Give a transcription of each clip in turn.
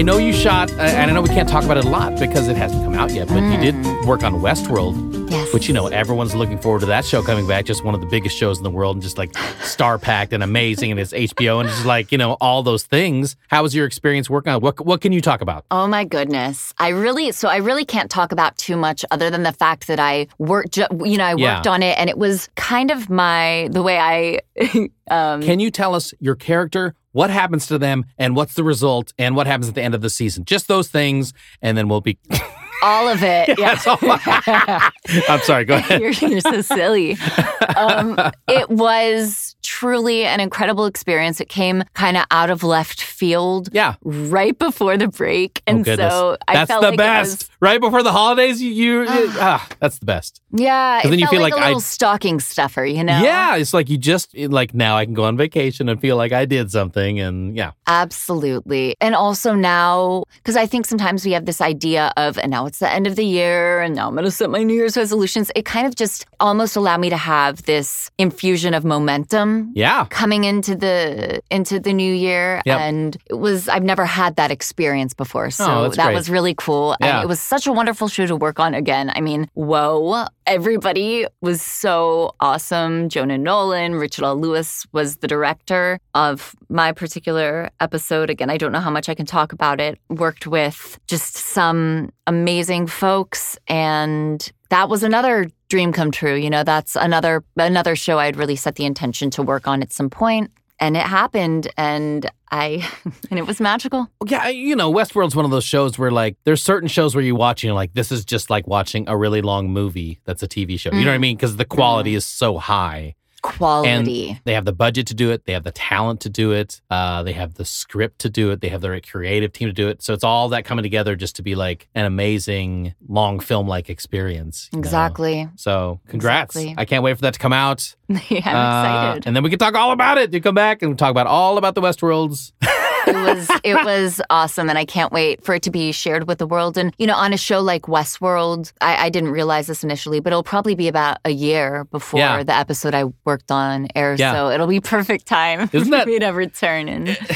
I know you shot, uh, and I know we can't talk about it a lot because it hasn't come out yet, but you did work on Westworld. Yes. Which, you know, everyone's looking forward to that show coming back. Just one of the biggest shows in the world and just like star packed and amazing. And it's HBO and just like, you know, all those things. How was your experience working on it? What, what can you talk about? Oh my goodness. I really, so I really can't talk about too much other than the fact that I worked, you know, I Yeah. worked on it and it was kind of my, the way I, um, Can you tell us your character, what happens to them, and what's the result, and what happens at the end of the season? Just those things, and then we'll be. all of it. yeah. All. I'm sorry, go ahead. you're, you're so silly. Um, it was truly an incredible experience. It came kind of out of left field. Yeah. Right before the break. And oh, so I That's felt the like best. It was, right before the holidays, you, you, ah, that's the best. yeah. Then you feel like, like a I- little stocking stuffer, you know? Yeah, it's like you just like now I can go on vacation and feel like I did something, and yeah, Absolutely. And also now, because I think sometimes we have this idea of, and now it's the end of the year, and now I'm going to set my New Year's resolutions. It kind of just almost allowed me to have this infusion of momentum. Mm-hmm. yeah, Coming into the into the new year, Yep. and it was I've never had that experience before, oh, so Oh, that great. was really cool. Yeah. And it was such a wonderful show to work on again. I mean, whoa, everybody was so awesome. Jonah Nolan, Richard L. Lewis was the director of my particular episode. Again, I don't know how much I can talk about it. Worked with just some amazing folks and that was another dream come true. You know, that's another another show I'd really set the intention to work on at some point. And it happened and I and it was magical. yeah. You know, Westworld's one of those shows where like there's certain shows where you watch and you're like, this is just like watching a really long movie that's a TV show. You know what I Mm. mean? Because the quality is so high. Quality. They have the budget to do it. They have the talent to do it. Uh, they have the script to do it. They have the right creative team to do it. So it's all that coming together just to be like an amazing long film like experience. you know? exactly. So congrats. Exactly. I can't wait for that to come out. yeah, I'm Uh, excited. and then we can talk all about it. You come back and talk about all about the Westworlds. it was it was awesome and i can't wait for it to be shared with the world and you know on a show like westworld i, I didn't realize this initially but it'll probably be about a year before Yeah. the episode i worked on airs Yeah. so it'll be perfect time Isn't that- for me to return and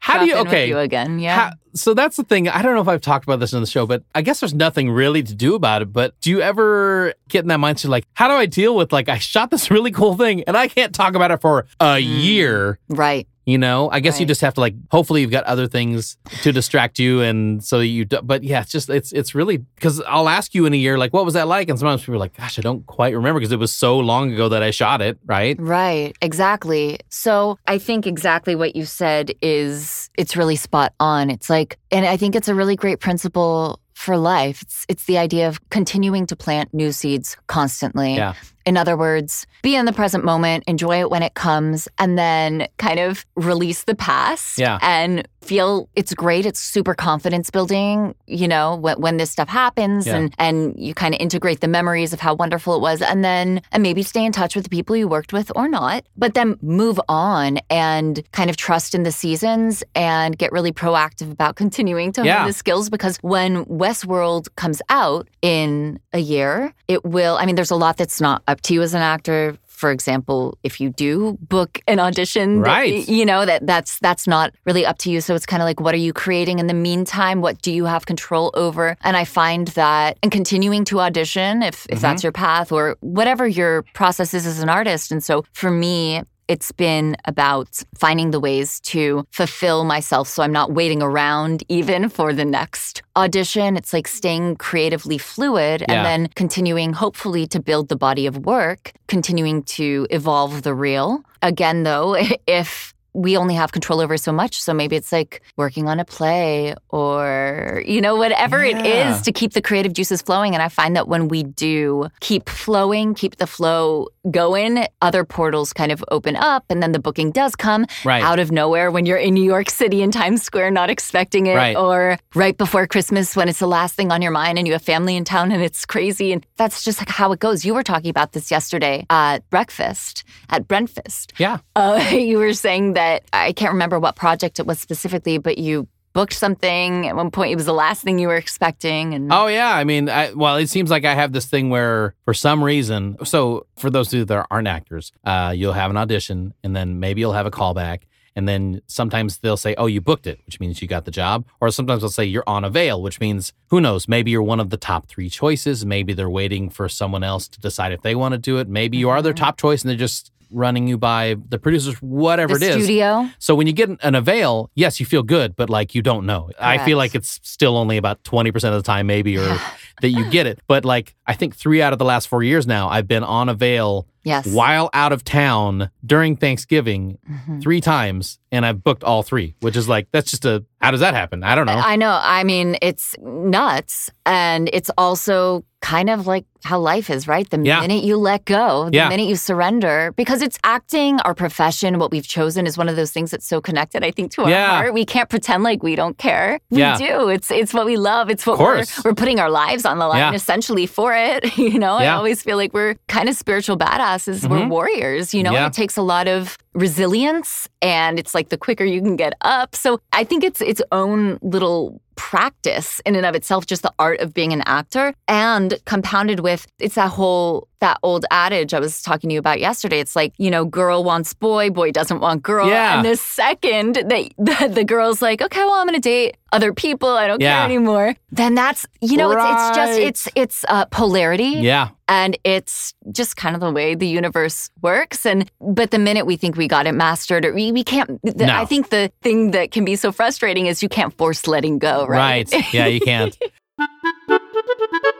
How do you okay? you again yeah How, so that's the thing. I don't know if I've talked about this in the show, but I guess there's nothing really to do about it. But do you ever get in that mindset like, how do I deal with like I shot this really cool thing and I can't talk about it for a mm. year? right You know, I guess you just have to like. Hopefully, you've got other things to distract you, and so you. Do, but yeah, it's just it's it's really because I'll ask you in a year like, what was that like? And sometimes people are like, gosh, I don't quite remember because it was so long ago that I shot it. Right? Right, exactly. So I think exactly what you said is it's really spot on. It's like and I think it's a really great principle for life. It's it's the idea of continuing to plant new seeds constantly. Yeah. In other words, be in the present moment, enjoy it when it comes, and then kind of release the past Yeah. and feel it's great. It's super confidence building, you know, when, when this stuff happens Yeah. and, and you kind of integrate the memories of how wonderful it was. And then, and maybe stay in touch with the people you worked with or not, but then move on and kind of trust in the seasons and get really proactive about continuing to Yeah. hone the skills because when Westworld comes out in a year, it will, I mean, there's a lot that's not up to you as an actor. For example, if you do book an audition, that- Right. you know that that's that's not really up to you. So it's kind of like, what are you creating in the meantime? What do you have control over? And I find that, and continuing to audition, if if mm-hmm. that's your path or whatever your process is as an artist. And so for me, it's been about finding the ways to fulfill myself so I'm not waiting around even for the next audition. It's like staying creatively fluid Yeah. and then continuing, hopefully, to build the body of work, continuing to evolve the reel. Again, though, if we only have control over so much. So maybe it's like working on a play or, you know, whatever it Yeah. is to keep the creative juices flowing. And I find that when we do keep flowing, keep the flow going, other portals kind of open up and then the booking does come Right. out of nowhere when you're in New York City in Times Square, not expecting it, Right. or right before Christmas when it's the last thing on your mind and you have family in town and it's crazy. And that's just like how it goes. You were talking about this yesterday at breakfast at Brentfast. Yeah. Uh, you were saying that I can't remember what project it was specifically, but you booked something at one point. It was the last thing you were expecting, and Oh yeah, I mean, I, well, it seems like I have this thing where, for some reason, so for those of you that aren't actors, uh, you'll have an audition, and then maybe you'll have a callback, and then sometimes they'll say, "Oh, you booked it," which means you got the job, or sometimes they'll say you're on avail, which means who knows? Maybe you're one of the top three choices. Maybe they're waiting for someone else to decide if they want to do it. Maybe you are their top choice, and they're just running you by the producers, whatever the it is. studio. So when you get an avail, yes, you feel good, but like you don't know. I feel like it's still only about 20% of the time, maybe, or that you get it. But like, I think three out of the last four years now, I've been on avail Yes. while out of town during Thanksgiving Mm-hmm. three times, and I've booked all three, which is like, that's just a, how does that happen? I don't know. I know. I mean, it's nuts. And it's also kind of like how life is, right? The Yeah. minute you let go, the Yeah. minute you surrender, because it's acting, our profession, what we've chosen is one of those things that's so connected, I think, to our Yeah. heart. We can't pretend like we don't care. We do. It's it's what we love. It's what we're, we're putting our lives on the line essentially for it. You know, I always feel like we're kind of spiritual badasses. We're mm-hmm. warriors, you know, Yeah. it takes a lot of resilience and it's like the quicker you can get up. So I think it's its own little practice in and of itself, just the art of being an actor and compounded with it's that whole that old adage I was talking to you about yesterday. It's like, you know, girl wants boy, boy doesn't want girl. Yeah. And the second that the, the girl's like, okay, well, I'm gonna date other people, I don't Yeah. care anymore. Then that's you know, it's, it's just it's it's uh, polarity yeah. and it's just kind of the way the universe works and but the minute we think we got it mastered or we, we can't the, No. i think the thing that can be so frustrating is you can't force letting go right Right. Yeah, you can't.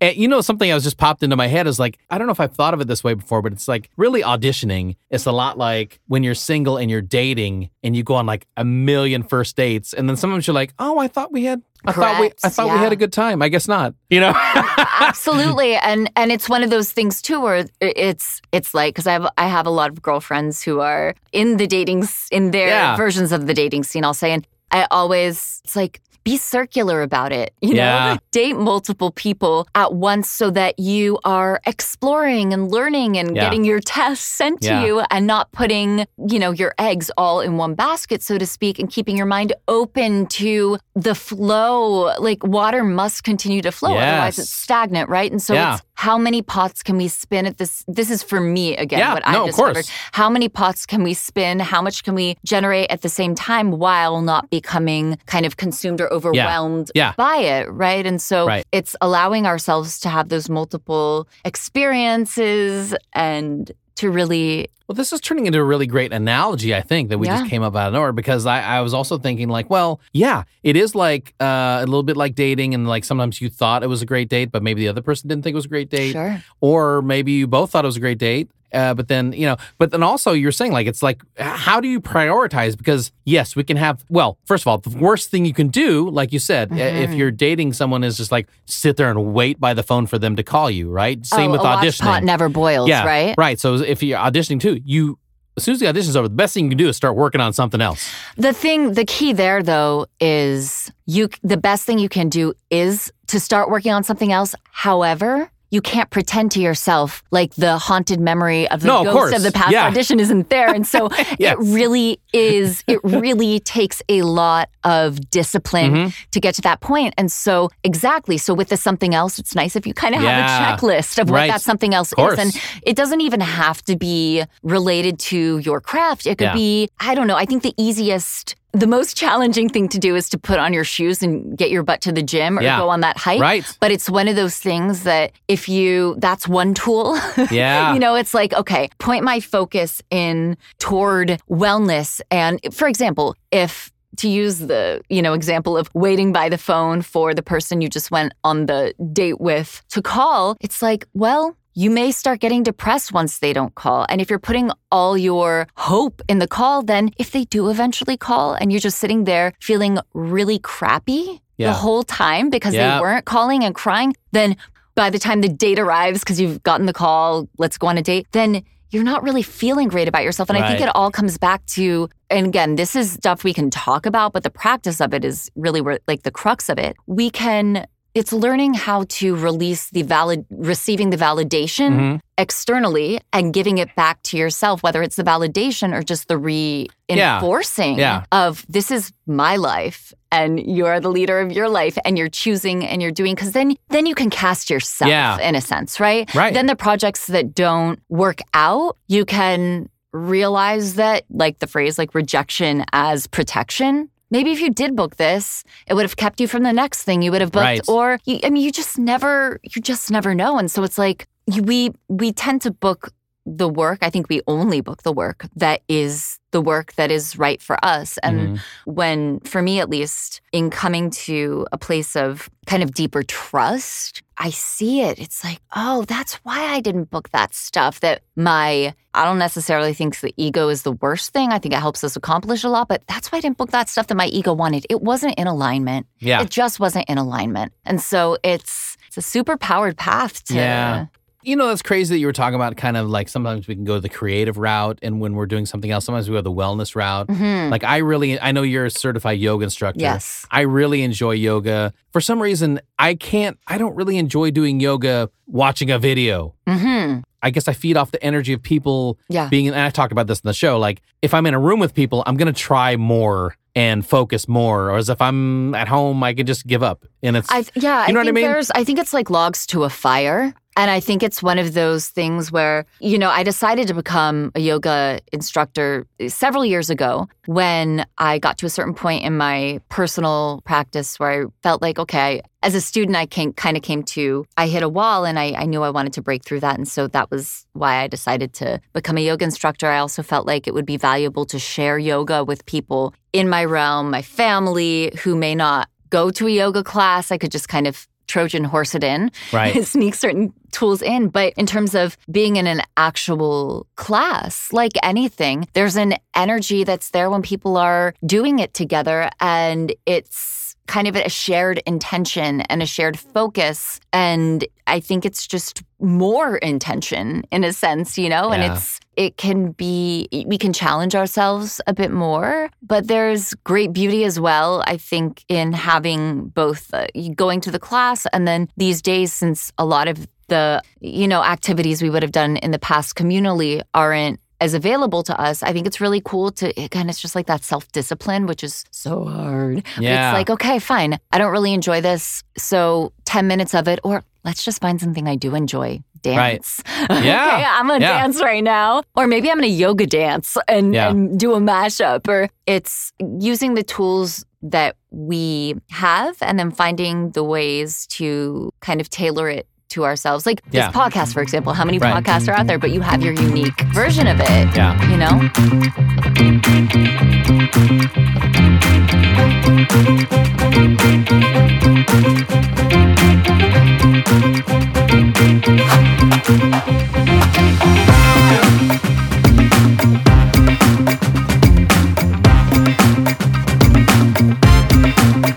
And you know, something I was just popped into my head is like, I don't know if I've thought of it this way before, but it's like really auditioning. It's a lot like when you're single and you're dating and you go on like a million first dates. And then sometimes you're like, oh, I thought we had, I thought we, I Correct, thought we had a good time. I guess not, you know? absolutely and and it's one of those things too where it's it's like because i have i have a lot of girlfriends who are in the dating in their Yeah. versions of the dating scene i'll say and i always it's like be circular about it you Yeah. know date multiple people at once so that you are exploring and learning and Yeah. getting your tests sent to you and not putting you know your eggs all in one basket so to speak and keeping your mind open to the flow like water must continue to flow otherwise it's stagnant right and so Yeah. it's how many pots can we spin at this this is for me again Yeah, what no, i've of discovered course. how many pots can we spin how much can we generate at the same time while not becoming kind of consumed or overwhelmed Yeah. by it right and so Right. it's allowing ourselves to have those multiple experiences and to really Well, this is turning into a really great analogy, I think, that we Yeah. just came up out of nowhere because I, I was also thinking, like, well, yeah, it is like uh, a little bit like dating, and like sometimes you thought it was a great date, but maybe the other person didn't think it was a great date. sure Or maybe you both thought it was a great date. Uh, but then, you know, but then also you're saying like, it's like, how do you prioritize? Because yes, we can have, well, first of all, the worst thing you can do, like you said, uh, if you're dating someone is just like sit there and wait by the phone for them to call you, right? Same oh, with a auditioning. pot never boils yeah, right Right. So if you're auditioning too, you, as soon as the audition's over, the best thing you can do is start working on something else. The thing, the key there though is you, the best thing you can do is to start working on something else. However, you can't pretend to yourself like the haunted memory of the No, of ghost course. of the past Yeah. audition isn't there. And so it really is, it really takes a lot of discipline Mhm. to get to that point. And so, exactly. So, with the something else, it's nice if you kind of Yeah. have a checklist of Right. what that something else is. And it doesn't even have to be related to your craft. It could be, I don't know, I think the easiest, the most challenging thing to do is to put on your shoes and get your butt to the gym or Yeah. go on that hike. Right. But it's one of those things that if you, that's one tool. Yeah. you know, it's like, okay, point my focus in toward wellness. And for example, if to use the, you know, example of waiting by the phone for the person you just went on the date with to call, it's like, well, you may start getting depressed once they don't call. And if you're putting all your hope in the call, then if they do eventually call and you're just sitting there feeling really crappy Yeah. the whole time because Yeah. they weren't calling and crying, then by the time the date arrives, because you've gotten the call, let's go on a date, then you're not really feeling great about yourself. And I think it all comes back to, and again, this is stuff we can talk about, but the practice of it is really where, like the crux of it. We can, it's learning how to release the valid, receiving the validation Mhm. externally and giving it back to yourself, whether it's the validation or just the reinforcing Yeah. of this is my life and you're the leader of your life and you're choosing and you're doing because then then you can cast yourself Yeah. in a sense, right? Right. Then the projects that don't work out, you can realize that like the phrase like rejection as protection. Maybe if you did book this, it would have kept you from the next thing you would have booked. Right. Or you, I mean, you just never, you just never know. And so it's like you, we we tend to book the work. I think we only book the work that is the work that is right for us. And Mhm. when, for me at least, in coming to a place of kind of deeper trust, I see it. It's like, oh, that's why I didn't book that stuff. That my, I don't necessarily think the ego is the worst thing. I think it helps us accomplish a lot, but that's why I didn't book that stuff that my ego wanted. It wasn't in alignment. Yeah. It just wasn't in alignment. And so it's, it's a super powered path to, Yeah. You know, that's crazy that you were talking about kind of like sometimes we can go the creative route. And when we're doing something else, sometimes we go the wellness route. Mhm. Like, I really, I know you're a certified yoga instructor. Yes. I really enjoy yoga. For some reason, I can't, I don't really enjoy doing yoga watching a video. hmm I guess I feed off the energy of people Yeah. being, and I talked about this in the show. Like, if I'm in a room with people, I'm going to try more and focus more. Or as if I'm at home, I can just give up. And it's, I yeah, You know I what I mean? there's I think it's like logs to a fire. And I think it's one of those things where, you know, I decided to become a yoga instructor several years ago when I got to a certain point in my personal practice where I felt like, okay, as a student, I came, kind of came to, I hit a wall and I, I knew I wanted to break through that. And so that was why I decided to become a yoga instructor. I also felt like it would be valuable to share yoga with people in my realm, my family who may not go to a yoga class. I could just kind of Trojan horse it in, Right. sneak certain tools in. But in terms of being in an actual class, like anything, there's an energy that's there when people are doing it together and it's kind of a shared intention and a shared focus. And I think it's just more intention in a sense, you know, and it's, it can be, we can challenge ourselves a bit more, but there's great beauty as well, I think, in having both uh, going to the class and then these days, since a lot of the, you know, activities we would have done in the past communally aren't as available to us, I think it's really cool to, again, it's just like that self discipline, which is so hard. But Yeah. it's like, okay, fine. I don't really enjoy this. So 10 minutes of it, or let's just find something I do enjoy. Dance. Yeah. okay, I'm gonna Yeah. dance right now. Or maybe I'm gonna yoga dance and, Yeah. and do a mashup. Or it's using the tools that we have and then finding the ways to kind of tailor it to ourselves. Like yeah. this podcast, for example, how many right. podcasts are out there, but you have your unique version of it. Yeah. You know?